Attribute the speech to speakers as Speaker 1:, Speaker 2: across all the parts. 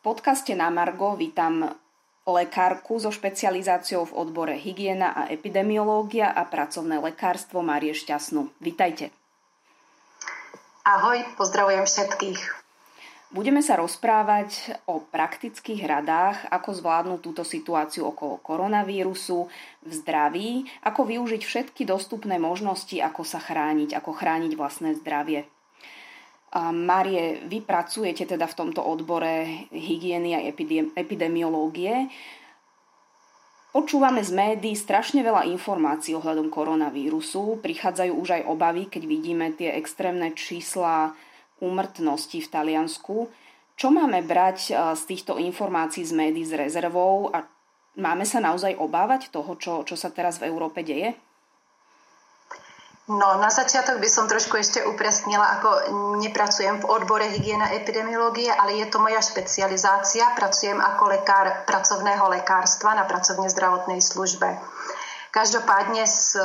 Speaker 1: V podcaste na Margo vítam lekárku so špecializáciou v odbore hygiena a epidemiológia a pracovné lekárstvo Márie Šťastnú. Vítajte.
Speaker 2: Ahoj, pozdravujem všetkých.
Speaker 1: Budeme sa rozprávať o praktických radách, ako zvládnuť túto situáciu okolo koronavírusu v zdraví, ako využiť všetky dostupné možnosti, ako sa chrániť, ako chrániť vlastné zdravie. Marie, vy pracujete teda v tomto odbore hygieny a epidemiológie. Počúvame z médií strašne veľa informácií ohľadom koronavírusu. Prichádzajú už aj obavy, keď vidíme tie extrémne čísla úmrtnosti v Taliansku. Čo máme brať z týchto informácií z médií s rezervou a máme sa naozaj obávať toho, čo, čo sa teraz v Európe deje?
Speaker 2: No, na začiatok by som trošku ešte upresnila, ako nepracujem v odbore hygiena epidemiológie, ale je to moja špecializácia. Pracujem ako lekár pracovného lekárstva na pracovne zdravotnej službe. Každopádne s e,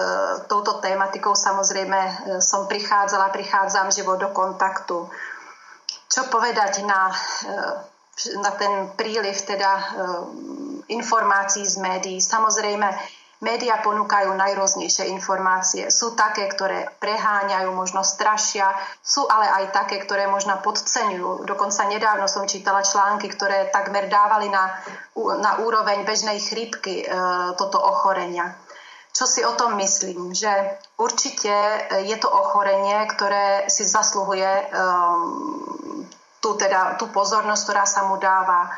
Speaker 2: touto tématikou samozrejme e, som prichádzala, prichádzam živo do kontaktu. Čo povedať na, e, na ten príliv teda informácií z médií? Samozrejme, Média ponúkajú najrôznejšie informácie. Sú také, ktoré preháňajú, možno strašia, sú ale aj také, ktoré možno podceňujú. Dokonca nedávno som čítala články, ktoré takmer dávali na, na úroveň bežnej chrípky e, toto ochorenia. Čo si o tom myslím? Že určite je to ochorenie, ktoré si zasluhuje e, tú, teda, tú pozornosť, ktorá sa mu dáva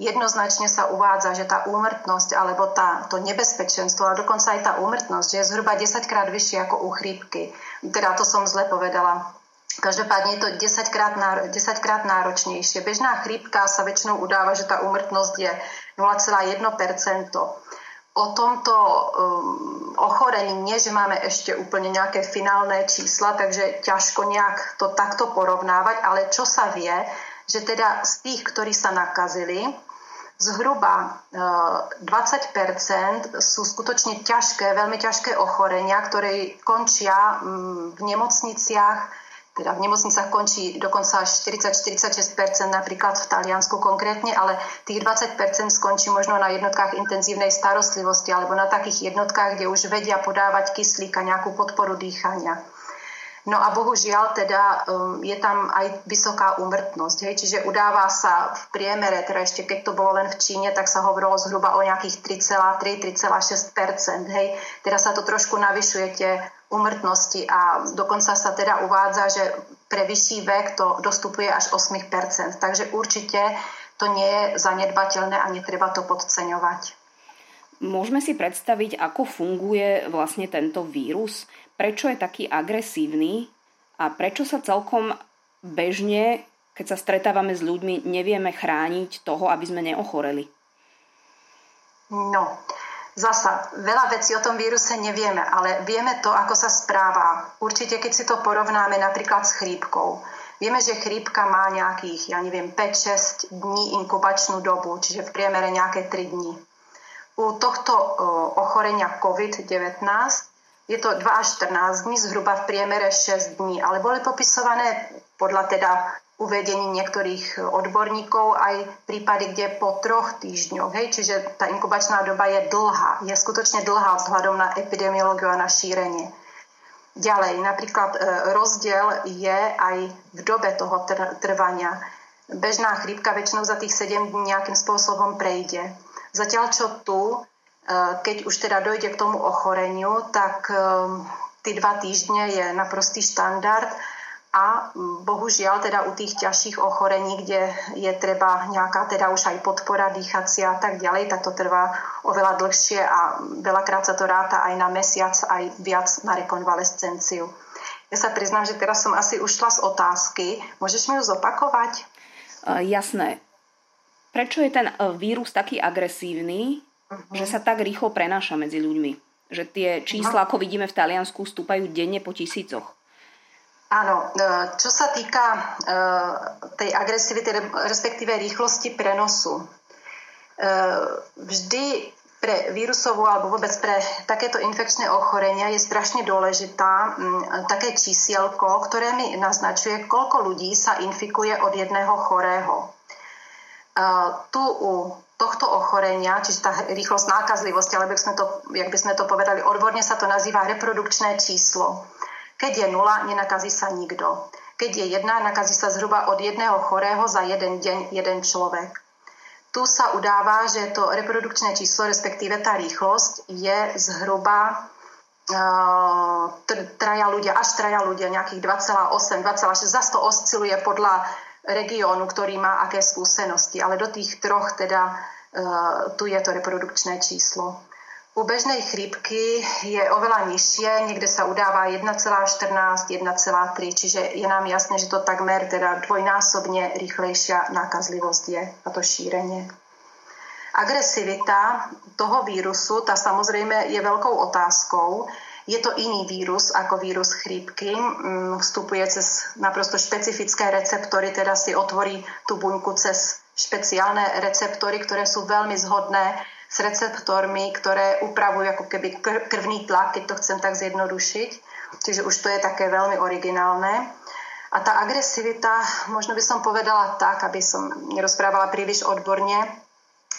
Speaker 2: jednoznačne sa uvádza, že tá úmrtnosť alebo tá, to nebezpečenstvo a dokonca aj tá úmrtnosť je zhruba 10 krát vyššie ako u chrípky. Teda to som zle povedala. Každopádne je to 10 krát, 10 krát náročnejšie. Bežná chrípka sa väčšinou udáva, že tá úmrtnosť je 0,1% O tomto um, ochorení nie, že máme ešte úplne nejaké finálne čísla, takže ťažko nejak to takto porovnávať, ale čo sa vie, že teda z tých, ktorí sa nakazili, zhruba 20 e, sú skutočne ťažké, veľmi ťažké ochorenia, ktoré končia mm, v nemocniciach, teda v nemocnicách končí dokonca až 40-46%, napríklad v Taliansku konkrétne, ale tých 20% skončí možno na jednotkách intenzívnej starostlivosti alebo na takých jednotkách, kde už vedia podávať kyslík a nejakú podporu dýchania. No a bohužiaľ teda um, je tam aj vysoká úmrtnosť. Hej? Čiže udáva sa v priemere, teda ešte keď to bolo len v Číne, tak sa hovorilo zhruba o nejakých 3,3-3,6 Hej? Teraz sa to trošku navyšuje tie úmrtnosti a dokonca sa teda uvádza, že pre vyšší vek to dostupuje až 8% Takže určite to nie je zanedbateľné a netreba to podceňovať.
Speaker 1: Môžeme si predstaviť, ako funguje vlastne tento vírus? Prečo je taký agresívny a prečo sa celkom bežne, keď sa stretávame s ľuďmi, nevieme chrániť toho, aby sme neochoreli?
Speaker 2: No, zasa, veľa vecí o tom víruse nevieme, ale vieme to, ako sa správa. Určite, keď si to porovnáme napríklad s chrípkou. Vieme, že chrípka má nejakých, ja neviem, 5-6 dní inkubačnú dobu, čiže v priemere nejaké 3 dní. U tohto ochorenia COVID-19 je to 2 až 14 dní, zhruba v priemere 6 dní, ale boli popisované podľa teda uvedení niektorých odborníkov aj prípady, kde po troch týždňoch, hej, čiže tá inkubačná doba je dlhá, je skutočne dlhá vzhľadom na epidemiológiu a na šírenie. Ďalej, napríklad e, rozdiel je aj v dobe toho trvania. Bežná chrípka väčšinou za tých 7 dní nejakým spôsobom prejde. Zatiaľ čo tu keď už teda dojde k tomu ochoreniu, tak ehm, tí dva týždne je naprostý štandard a mm, bohužiaľ teda u tých ťažších ochorení, kde je treba nejaká teda už aj podpora dýchacia a tak ďalej, tak to trvá oveľa dlhšie a veľakrát sa to ráta aj na mesiac, aj viac na rekonvalescenciu. Ja sa priznám, že teraz som asi ušla z otázky. Môžeš mi ju zopakovať?
Speaker 1: Uh, jasné. Prečo je ten eh, vírus taký agresívny uh-huh. že sa tak rýchlo prenáša medzi ľuďmi. Že tie čísla, uh-huh. ako vidíme v Taliansku, stúpajú denne po tisícoch.
Speaker 2: Áno, e, čo sa týka e, tej agresivity, respektíve rýchlosti prenosu, e, vždy pre vírusovú alebo vôbec pre takéto infekčné ochorenia je strašne dôležitá také čísielko, ktoré mi naznačuje, koľko ľudí sa infikuje od jedného chorého. Tu u tohto ochorenia, čiže tá rýchlosť nákazlivosti, alebo jak, by sme to povedali, odborne sa to nazýva reprodukčné číslo. Keď je nula, nenakazí sa nikto. Keď je jedna, nakazí sa zhruba od jedného chorého za jeden deň jeden človek. Tu sa udáva, že to reprodukčné číslo, respektíve tá rýchlosť, je zhruba traja ľudia, až traja ľudia, nejakých 2,8, 2,6, zase to osciluje podľa regiónu, ktorý má aké skúsenosti, ale do tých troch teda uh, tu je to reprodukčné číslo. U bežnej chrípky je oveľa nižšie, niekde sa udáva 1,14, 1,3, čiže je nám jasné, že to takmer teda dvojnásobne rýchlejšia nákazlivosť je a to šírenie. Agresivita toho vírusu, tá samozrejme je veľkou otázkou. Je to iný vírus ako vírus chrípky. Mm, vstupuje cez naprosto špecifické receptory, teda si otvorí tú buňku cez špeciálne receptory, ktoré sú veľmi zhodné s receptormi, ktoré upravujú ako keby krvný tlak, keď to chcem tak zjednodušiť. Čiže už to je také veľmi originálne. A tá agresivita, možno by som povedala tak, aby som nerozprávala príliš odborne,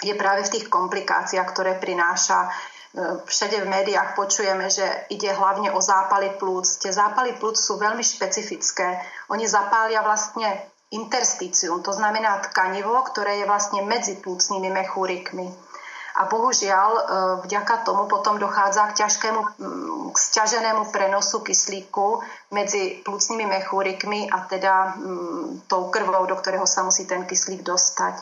Speaker 2: je práve v tých komplikáciách, ktoré prináša. E, všade v médiách počujeme, že ide hlavne o zápaly plúc. Tie zápaly plúc sú veľmi špecifické. Oni zapália vlastne intersticium, to znamená tkanivo, ktoré je vlastne medzi plúcnými mechúrikmi. A bohužiaľ, e, vďaka tomu potom dochádza k ťažkému, k stiaženému prenosu kyslíku medzi plúcnými mechúrikmi a teda tou krvou, do ktorého sa musí ten kyslík dostať.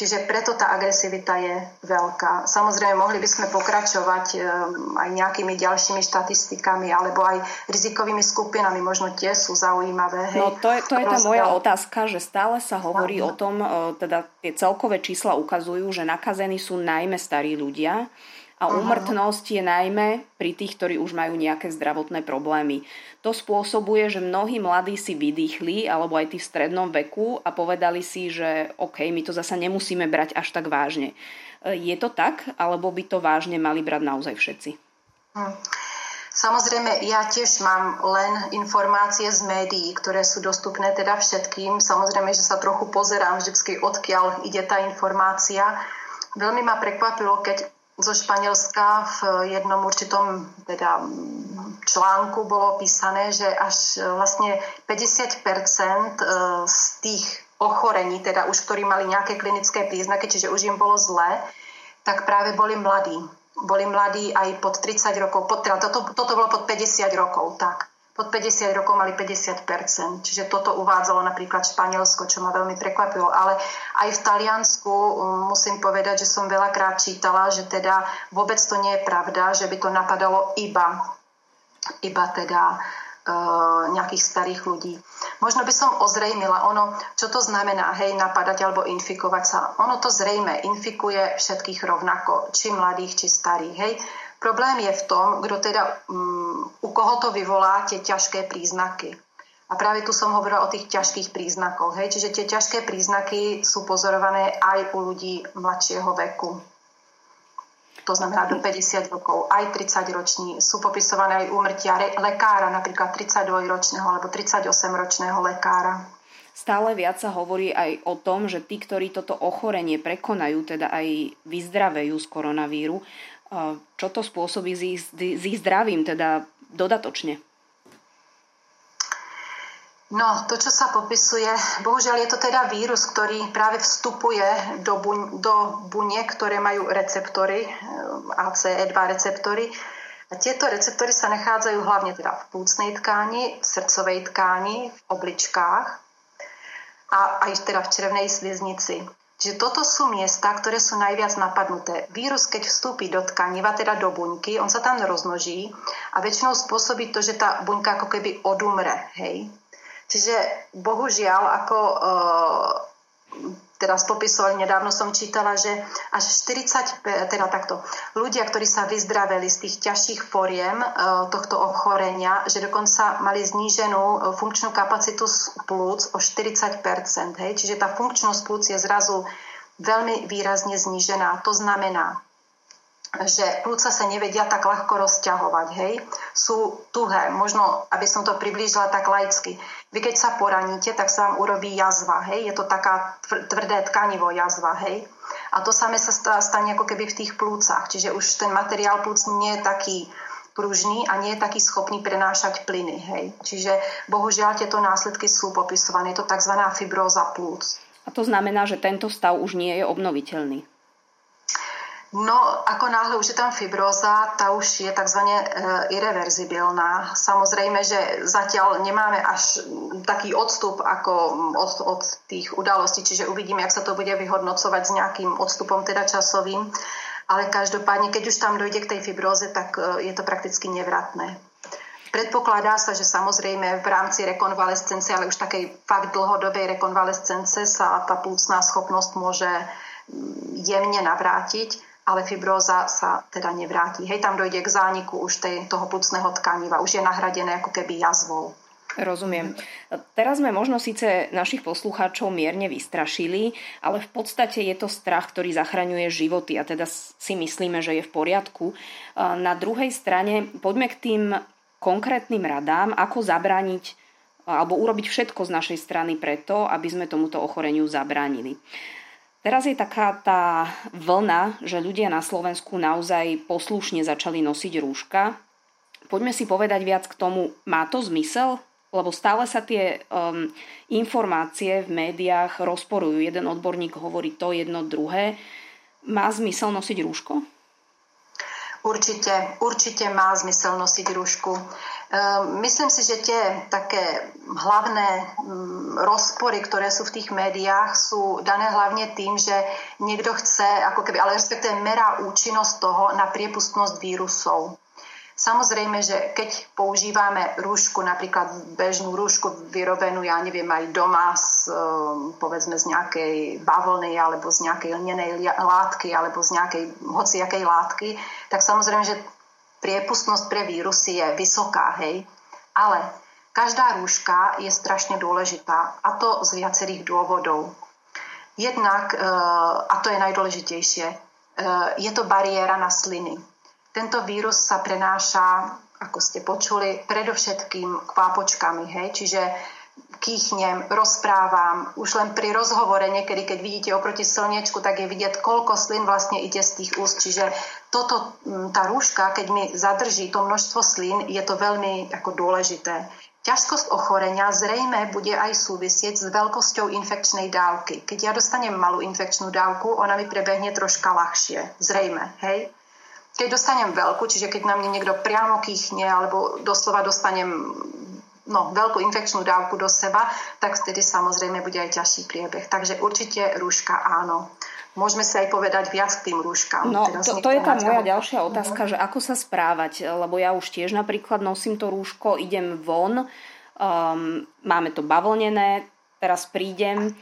Speaker 2: Čiže preto tá agresivita je veľká. Samozrejme, mohli by sme pokračovať eh, aj nejakými ďalšími štatistikami alebo aj rizikovými skupinami. Možno tie sú zaujímavé.
Speaker 1: Hej. No to je, to je tá moja otázka, že stále sa hovorí o tom, eh, teda tie celkové čísla ukazujú, že nakazení sú najmä starí ľudia a úmrtnosť je najmä pri tých, ktorí už majú nejaké zdravotné problémy. To spôsobuje, že mnohí mladí si vydýchli, alebo aj tí v strednom veku a povedali si, že OK, my to zasa nemusíme brať až tak vážne. E, je to tak, alebo by to vážne mali brať naozaj všetci? Hm.
Speaker 2: Samozrejme, ja tiež mám len informácie z médií, ktoré sú dostupné teda všetkým. Samozrejme, že sa trochu pozerám vždy, odkiaľ ide tá informácia. Veľmi ma prekvapilo, keď zo Španielska v jednom určitom teda, článku bolo písané, že až vlastne 50 e, z tých ochorení, teda už ktorí mali nejaké klinické príznaky, čiže už im bolo zlé, tak práve boli mladí. Boli mladí aj pod 30 rokov, pod, teda toto, toto bolo pod 50 rokov, tak pod 50 rokov mali 50%. Čiže toto uvádzalo napríklad Španielsko, čo ma veľmi prekvapilo. Ale aj v Taliansku um, musím povedať, že som veľakrát čítala, že teda vôbec to nie je pravda, že by to napadalo iba, iba teda e, nejakých starých ľudí. Možno by som ozrejmila ono, čo to znamená, hej, napadať alebo infikovať sa. Ono to zrejme infikuje všetkých rovnako, či mladých, či starých, hej. Problém je v tom, kto teda, um, u koho to vyvolá tie ťažké príznaky. A práve tu som hovorila o tých ťažkých príznakoch. Hej? Čiže tie ťažké príznaky sú pozorované aj u ľudí mladšieho veku. To znamená do 50 rokov, aj 30 roční. Sú popisované aj úmrtia lekára, napríklad 32-ročného alebo 38-ročného lekára.
Speaker 1: Stále viac sa hovorí aj o tom, že tí, ktorí toto ochorenie prekonajú, teda aj vyzdravejú z koronavíru, čo to spôsobí s ich, s ich zdravím, teda dodatočne?
Speaker 2: No, to, čo sa popisuje, bohužiaľ je to teda vírus, ktorý práve vstupuje do, buň, do buniek, ktoré majú receptory, eh, ACE2 receptory. A tieto receptory sa nachádzajú hlavne teda v plúcnej tkáni, v srdcovej tkáni, v obličkách a aj teda v črevnej sliznici. Čiže toto sú miesta, ktoré sú najviac napadnuté. Vírus, keď vstúpi do tkaniva, teda do buňky, on sa tam rozmnoží a väčšinou spôsobí to, že tá buňka ako keby odumre. Hej? Čiže bohužiaľ, ako e, teraz popisovali, nedávno som čítala, že až 40, teda takto, ľudia, ktorí sa vyzdraveli z tých ťažších foriem e, tohto ochorenia, že dokonca mali zníženú e, funkčnú kapacitu plúc o 40%. Hej? Čiže tá funkčnosť plúc je zrazu veľmi výrazne znížená. To znamená, že plúca sa nevedia tak ľahko rozťahovať, hej. Sú tuhé, možno, aby som to priblížila tak laicky. Vy keď sa poraníte, tak sa vám urobí jazva, hej. Je to taká tvrdé tkanivo jazva, hej. A to samé sa stane ako keby v tých plúcach. Čiže už ten materiál plúc nie je taký pružný a nie je taký schopný prenášať plyny. Hej. Čiže bohužiaľ tieto následky sú popisované. Je to tzv. fibróza plúc.
Speaker 1: A to znamená, že tento stav už nie je obnoviteľný.
Speaker 2: No, ako náhle už je tam fibróza, tá už je tzv. E, irreverzibilná. Samozrejme, že zatiaľ nemáme až taký odstup ako od, od tých udalostí, čiže uvidíme, jak sa to bude vyhodnocovať s nejakým odstupom teda časovým. Ale každopádne, keď už tam dojde k tej fibróze, tak e, je to prakticky nevratné. Predpokladá sa, že samozrejme v rámci rekonvalescence, ale už takej fakt dlhodobej rekonvalescence sa tá plúcná schopnosť môže jemne navrátiť ale fibróza sa teda nevráti. Hej, tam dojde k zániku už tej, toho plucného tkaniva, už je nahradené ako keby jazvou.
Speaker 1: Rozumiem. Teraz sme možno síce našich poslucháčov mierne vystrašili, ale v podstate je to strach, ktorý zachraňuje životy a teda si myslíme, že je v poriadku. Na druhej strane poďme k tým konkrétnym radám, ako zabrániť alebo urobiť všetko z našej strany preto, aby sme tomuto ochoreniu zabránili. Teraz je taká tá vlna, že ľudia na Slovensku naozaj poslušne začali nosiť rúška. Poďme si povedať viac k tomu, má to zmysel? Lebo stále sa tie um, informácie v médiách rozporujú. Jeden odborník hovorí to, jedno, druhé. Má zmysel nosiť rúško?
Speaker 2: Určite, určite má zmysel nosiť rúšku. Ehm, myslím si, že tie také hlavné mm, rozpory, ktoré sú v tých médiách, sú dané hlavne tým, že niekto chce, ako keby, ale respektíve merá účinnosť toho na priepustnosť vírusov. Samozrejme, že keď používame rúšku, napríklad bežnú rúšku vyrobenú, ja neviem, aj doma z, ehm, povedzme z nejakej bavlny alebo z nejakej lnenej látky alebo z nejakej hociakej látky, tak samozrejme, že priepustnosť pre vírusy je vysoká, hej. Ale každá rúška je strašne dôležitá a to z viacerých dôvodov. Jednak, e, a to je najdôležitejšie, e, je to bariéra na sliny. Tento vírus sa prenáša, ako ste počuli, predovšetkým kvápočkami, hej, čiže kýchnem, rozprávam. Už len pri rozhovore niekedy, keď vidíte oproti slniečku, tak je vidieť, koľko slin vlastne ide z tých úst. Čiže toto, tá rúška, keď mi zadrží to množstvo slín, je to veľmi ako dôležité. Ťažkosť ochorenia zrejme bude aj súvisieť s veľkosťou infekčnej dávky. Keď ja dostanem malú infekčnú dávku, ona mi prebehne troška ľahšie. Zrejme, hej? Keď dostanem veľkú, čiže keď na mne niekto priamo kýchne alebo doslova dostanem no, veľkú infekčnú dávku do seba, tak vtedy samozrejme bude aj ťažší priebeh. Takže určite rúška áno. Môžeme si aj povedať viac k tým rúškam.
Speaker 1: No, to, to je tá moja ďalšia otázka, uh-huh. že ako sa správať, lebo ja už tiež napríklad nosím to rúško, idem von, um, máme to bavlnené, teraz prídem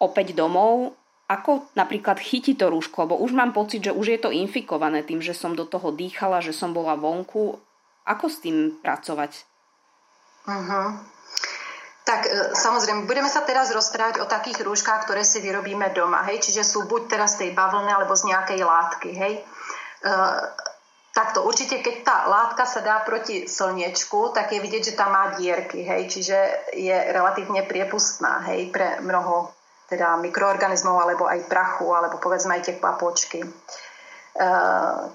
Speaker 1: opäť domov, ako napríklad chytiť to rúško, lebo už mám pocit, že už je to infikované tým, že som do toho dýchala, že som bola vonku. Ako s tým pracovať?
Speaker 2: Uh-huh. Tak e, samozrejme, budeme sa teraz rozprávať o takých rúškach, ktoré si vyrobíme doma, hej, čiže sú buď teraz z tej bavlny alebo z nejakej látky, hej. E, takto, určite keď tá látka sa dá proti slniečku, tak je vidieť, že tam má dierky, hej, čiže je relatívne priepustná, hej, pre mnoho teda mikroorganizmov alebo aj prachu, alebo povedzme aj tie papočky. E,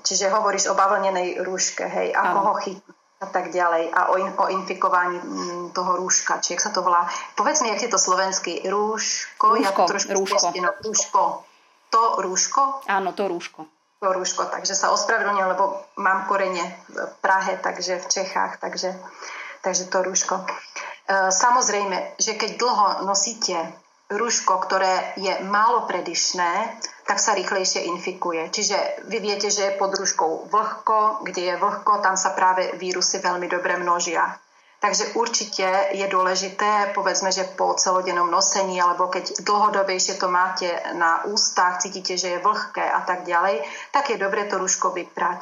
Speaker 2: čiže hovoríš o bavlnenej rúške, hej, ako ho chytiť a tak ďalej a o, in, o infikovaní mm, toho rúška, či jak sa to volá. Povedz mi, jak je to slovenský rúško?
Speaker 1: Rúško, ja to
Speaker 2: trošku
Speaker 1: rúško.
Speaker 2: no, rúško. To rúško?
Speaker 1: Áno, to rúško.
Speaker 2: To rúško, takže sa ospravedlňujem, lebo mám korene v Prahe, takže v Čechách, takže, takže to rúško. E, samozrejme, že keď dlho nosíte rúško, ktoré je málo predyšné, tak sa rýchlejšie infikuje. Čiže vy viete, že je pod rúškou vlhko, kde je vlhko, tam sa práve vírusy veľmi dobre množia. Takže určite je dôležité, povedzme, že po celodennom nosení, alebo keď dlhodobejšie to máte na ústach, cítite, že je vlhké a tak ďalej, tak je dobre to rúško vyprať.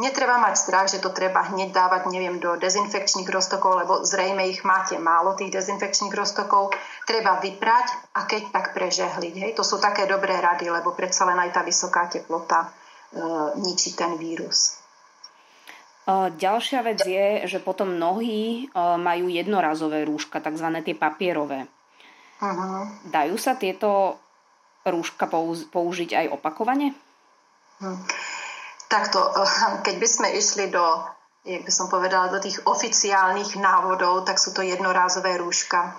Speaker 2: Netreba mať strach, že to treba hneď dávať, neviem, do dezinfekčných roztokov, lebo zrejme ich máte málo, tých dezinfekčných roztokov. Treba vyprať a keď tak prežehliť. Hej. To sú také dobré rady, lebo predsa len aj tá vysoká teplota ničiť ten vírus.
Speaker 1: Ďalšia vec je, že potom mnohí majú jednorazové rúška, tzv. tie papierové. Uh-huh. Dajú sa tieto rúška použiť aj opakovane?
Speaker 2: Uh-huh. Takto, keď by sme išli do, jak by som povedala, do tých oficiálnych návodov, tak sú to jednorázové rúška.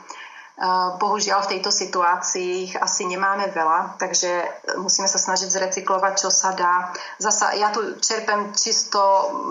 Speaker 2: Bohužiaľ v tejto situácii ich asi nemáme veľa, takže musíme sa snažiť zrecyklovať, čo sa dá. Zasa ja tu čerpem čisto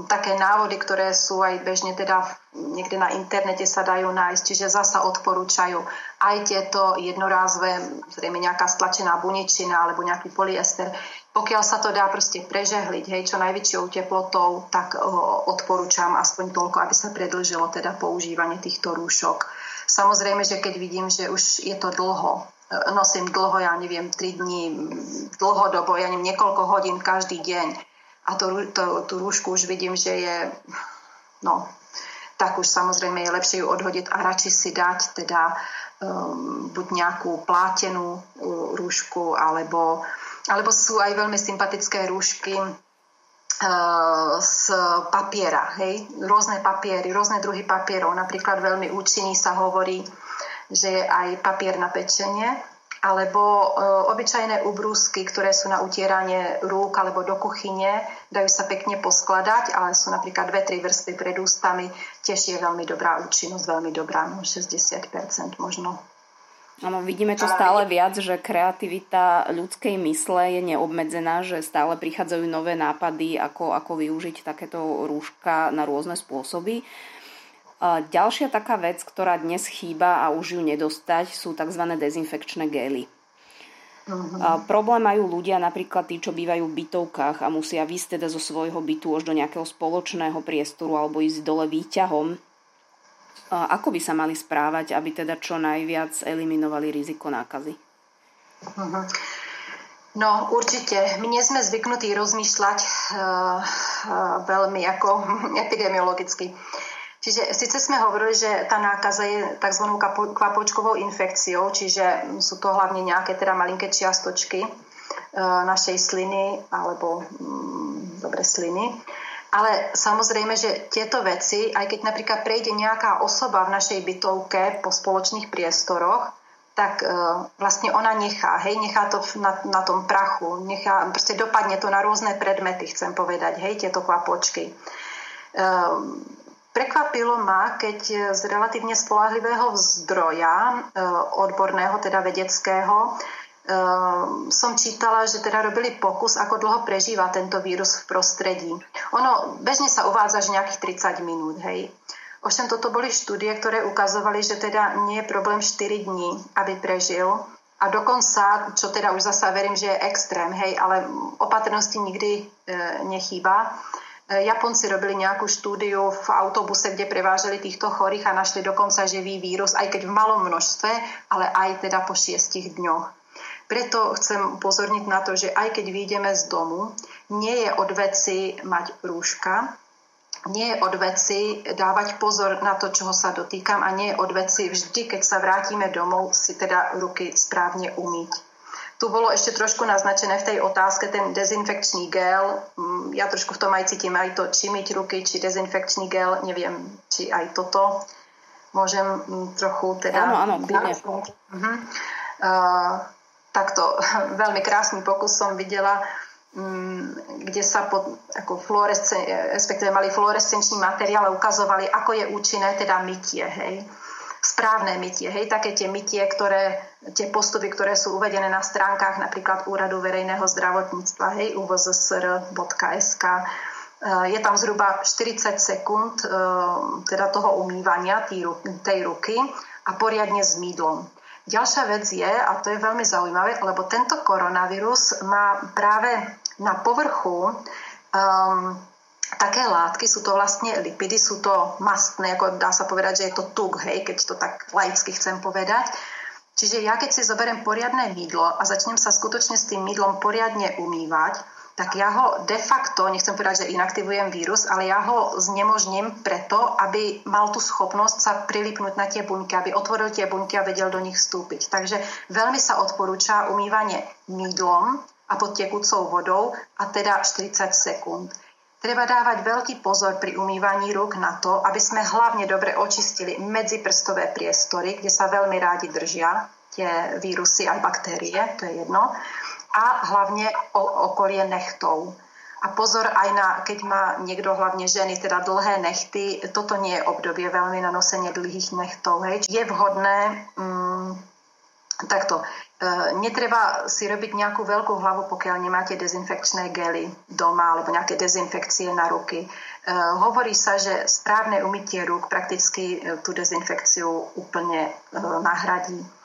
Speaker 2: také návody, ktoré sú aj bežne teda niekde na internete sa dajú nájsť, čiže zasa odporúčajú aj tieto jednorázové, zrejme nejaká stlačená buničina alebo nejaký polyester. Pokiaľ sa to dá proste prežehliť, hej, čo najväčšou teplotou, tak o, odporúčam aspoň toľko, aby sa predlžilo teda používanie týchto rúšok. Samozrejme, že keď vidím, že už je to dlho, e, nosím dlho, ja neviem, 3 dní, dlhodobo, ja neviem, niekoľko hodín každý deň a to, to, tú rúšku už vidím, že je, no, tak už samozrejme je lepšie ju odhodiť a radšej si dať teda um, buď nejakú plátenú uh, rúšku, alebo, alebo sú aj veľmi sympatické rúšky, z papiera, hej, rôzne papiery, rôzne druhy papierov. Napríklad veľmi účinný sa hovorí, že je aj papier na pečenie, alebo e, obyčajné ubrúsky, ktoré sú na utieranie rúk alebo do kuchyne, dajú sa pekne poskladať, ale sú napríklad dve, tri vrstvy pred ústami, tiež je veľmi dobrá účinnosť, veľmi dobrá, no 60% možno.
Speaker 1: Áno, vidíme to stále viac, že kreativita ľudskej mysle je neobmedzená, že stále prichádzajú nové nápady, ako, ako využiť takéto rúška na rôzne spôsoby. Ďalšia taká vec, ktorá dnes chýba a už ju nedostať, sú tzv. dezinfekčné gély. Uh-huh. Problém majú ľudia, napríklad tí, čo bývajú v bytovkách a musia výsť teda zo svojho bytu až do nejakého spoločného priestoru alebo ísť dole výťahom ako by sa mali správať, aby teda čo najviac eliminovali riziko nákazy?
Speaker 2: Uh-huh. No určite. My nie sme zvyknutí rozmýšľať uh, uh, veľmi ako epidemiologicky. Čiže síce sme hovorili, že tá nákaza je tzv. kvapočkovou infekciou, čiže sú to hlavne nejaké teda malinké čiastočky uh, našej sliny alebo um, dobre sliny. Ale samozrejme, že tieto veci, aj keď napríklad prejde nejaká osoba v našej bytovke po spoločných priestoroch, tak e, vlastne ona nechá, hej, nechá to na, na tom prachu, nechá, proste dopadne to na rôzne predmety, chcem povedať, hej, tieto kvapočky. E, prekvapilo ma, keď z relatívne spolahlivého zdroja, e, odborného, teda vedeckého, som čítala, že teda robili pokus, ako dlho prežíva tento vírus v prostredí. Ono bežne sa uvádza, že nejakých 30 minút, hej. Ovšem toto boli štúdie, ktoré ukazovali, že teda nie je problém 4 dní, aby prežil. A dokonca, čo teda už zasa verím, že je extrém, hej, ale opatrnosti nikdy e, nechýba. E, Japonci robili nejakú štúdiu v autobuse, kde prevážali týchto chorých a našli dokonca živý vírus, aj keď v malom množstve, ale aj teda po šiestich dňoch. Preto chcem upozorniť na to, že aj keď vyjdeme z domu, nie je od veci mať rúška, nie je od veci dávať pozor na to, čoho sa dotýkam a nie je od veci vždy, keď sa vrátime domov, si teda ruky správne umýť. Tu bolo ešte trošku naznačené v tej otázke ten dezinfekčný gel. Mm, ja trošku v tom aj cítim aj to, či myť ruky, či dezinfekčný gel. Neviem, či aj toto môžem mm, trochu teda...
Speaker 1: Áno, áno, Uh-huh.
Speaker 2: Uh, takto veľmi krásny pokus som videla, mm, kde sa pod, ako respektíve mali fluorescenčný materiál a ukazovali, ako je účinné teda mytie, hej. Správne mytie, hej, také tie mytie, ktoré, tie postupy, ktoré sú uvedené na stránkach napríklad Úradu verejného zdravotníctva, hej, uvzsr.sk. E, je tam zhruba 40 sekúnd e, teda toho umývania tej ruky a poriadne s mýdlom. Ďalšia vec je, a to je veľmi zaujímavé, lebo tento koronavírus má práve na povrchu um, také látky, sú to vlastne lipidy, sú to mastné, ako dá sa povedať, že je to tuk, hej, keď to tak laicky chcem povedať. Čiže ja keď si zoberiem poriadne mydlo a začnem sa skutočne s tým mydlom poriadne umývať, tak ja ho de facto, nechcem povedať, že inaktivujem vírus, ale ja ho znemožním preto, aby mal tú schopnosť sa prilipnúť na tie buňky, aby otvoril tie buňky a vedel do nich vstúpiť. Takže veľmi sa odporúča umývanie mydlom a pod tekúcou vodou a teda 40 sekúnd. Treba dávať veľký pozor pri umývaní rúk na to, aby sme hlavne dobre očistili medziprstové priestory, kde sa veľmi rádi držia tie vírusy aj baktérie, to je jedno, a hlavne okolie nechtov. A pozor aj na, keď má niekto, hlavne ženy, teda dlhé nechty, toto nie je obdobie veľmi na nosenie dlhých nechtov. Hej. Je vhodné mm, takto, e, netreba si robiť nejakú veľkú hlavu, pokiaľ nemáte dezinfekčné gely doma alebo nejaké dezinfekcie na ruky. E, hovorí sa, že správne umytie rúk prakticky e, tú dezinfekciu úplne nahradí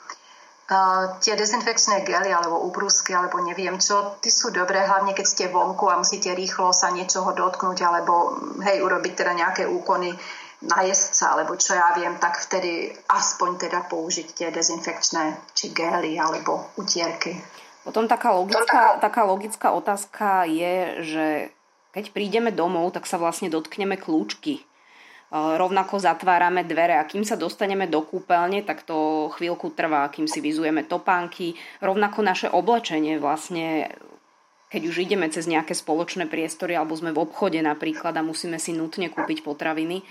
Speaker 2: tie dezinfekčné gely alebo úbrusky alebo neviem čo, ty sú dobré, hlavne keď ste vonku a musíte rýchlo sa niečoho dotknúť alebo hej, urobiť teda nejaké úkony na jezdca, alebo čo ja viem, tak vtedy aspoň teda použiť tie dezinfekčné či gely alebo utierky.
Speaker 1: Potom taká logická, taká logická otázka je, že keď prídeme domov, tak sa vlastne dotkneme kľúčky rovnako zatvárame dvere a kým sa dostaneme do kúpeľne, tak to chvíľku trvá, kým si vyzujeme topánky. Rovnako naše oblečenie vlastne keď už ideme cez nejaké spoločné priestory alebo sme v obchode napríklad a musíme si nutne kúpiť potraviny,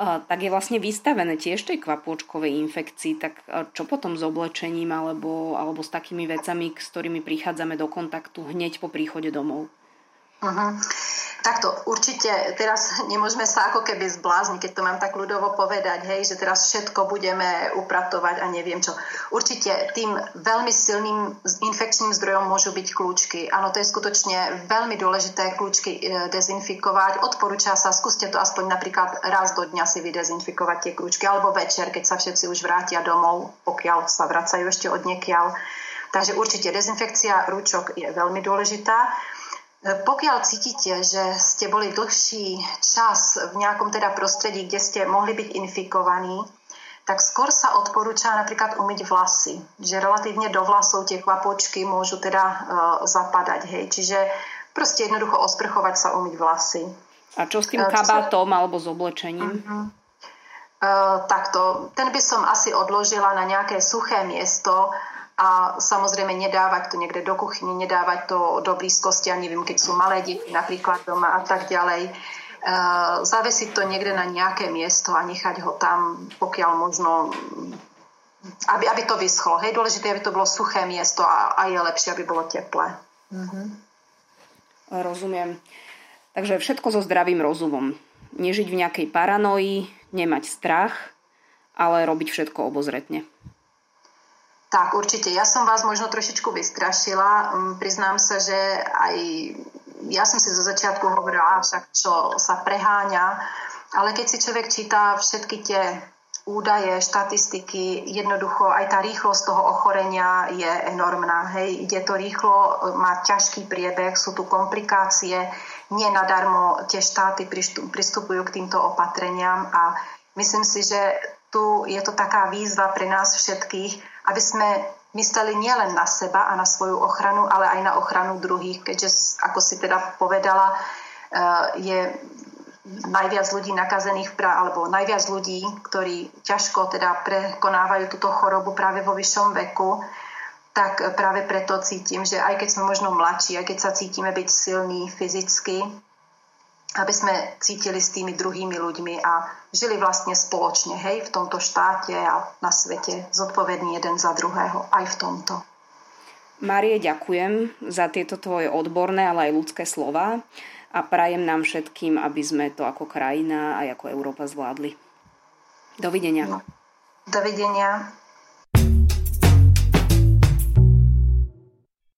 Speaker 1: tak je vlastne vystavené tiež tej kvapôčkovej infekcii. Tak čo potom s oblečením alebo, alebo s takými vecami, s ktorými prichádzame do kontaktu hneď po príchode domov?
Speaker 2: Uh-huh. Takto, určite teraz nemôžeme sa ako keby zblázniť, keď to mám tak ľudovo povedať, hej, že teraz všetko budeme upratovať a neviem čo. Určite tým veľmi silným infekčným zdrojom môžu byť kľúčky. Áno, to je skutočne veľmi dôležité kľúčky e, dezinfikovať. Odporúča sa, skúste to aspoň napríklad raz do dňa si vydezinfikovať tie kľúčky, alebo večer, keď sa všetci už vrátia domov, pokiaľ sa vracajú ešte od niekiaľ. Takže určite dezinfekcia rúčok je veľmi dôležitá. Pokiaľ cítite, že ste boli dlhší čas v nejakom teda prostredí, kde ste mohli byť infikovaní, tak skôr sa odporúča napríklad umyť vlasy. Že relatívne do vlasov tie kvapočky môžu teda uh, zapadať. Hej. Čiže proste jednoducho osprchovať sa, umyť vlasy.
Speaker 1: A čo s tým kabátom uh, alebo s oblečením? Uh-huh.
Speaker 2: Uh, takto, ten by som asi odložila na nejaké suché miesto, a samozrejme nedávať to niekde do kuchyne, nedávať to do blízkosti, ja neviem, keď sú malé deti napríklad doma a tak ďalej. Uh, zavesiť to niekde na nejaké miesto a nechať ho tam, pokiaľ možno, aby, aby to vyschlo. Hej, dôležité, aby to bolo suché miesto a, a je lepšie, aby bolo teplé. Mm-hmm.
Speaker 1: Rozumiem. Takže všetko so zdravým rozumom. Nežiť v nejakej paranoji, nemať strach, ale robiť všetko obozretne.
Speaker 2: Tak, určite. Ja som vás možno trošičku vystrašila. Mm, priznám sa, že aj ja som si zo začiatku hovorila, však čo sa preháňa, ale keď si človek číta všetky tie údaje, štatistiky, jednoducho aj tá rýchlosť toho ochorenia je enormná. Hej, ide to rýchlo, má ťažký priebeh, sú tu komplikácie, nie nadarmo tie štáty pristupujú k týmto opatreniam a myslím si, že tu je to taká výzva pre nás všetkých, aby sme mysleli nielen na seba a na svoju ochranu, ale aj na ochranu druhých, keďže, ako si teda povedala, eh, je najviac ľudí nakazených, alebo najviac ľudí, ktorí ťažko teda prekonávajú túto chorobu práve vo vyššom veku, tak práve preto cítim, že aj keď sme možno mladší, aj keď sa cítime byť silní fyzicky, aby sme cítili s tými druhými ľuďmi a žili vlastne spoločne, hej, v tomto štáte a na svete, zodpovední jeden za druhého, aj v tomto.
Speaker 1: Marie, ďakujem za tieto tvoje odborné, ale aj ľudské slova a prajem nám všetkým, aby sme to ako krajina aj ako Európa zvládli. Dovidenia. No.
Speaker 2: Dovidenia.